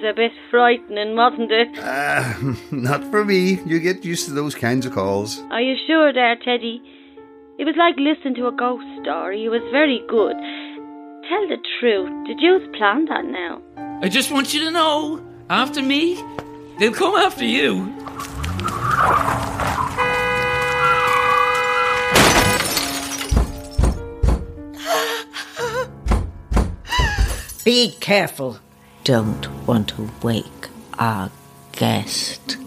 a bit frightening, wasn't it? Uh, not for me. You get used to those kinds of calls. Are you sure there, Teddy? It was like listening to a ghost story. It was very good. Tell the truth. Did you plan that now? I just want you to know, after me, they'll come after you. Be careful. Don't want to wake our guest.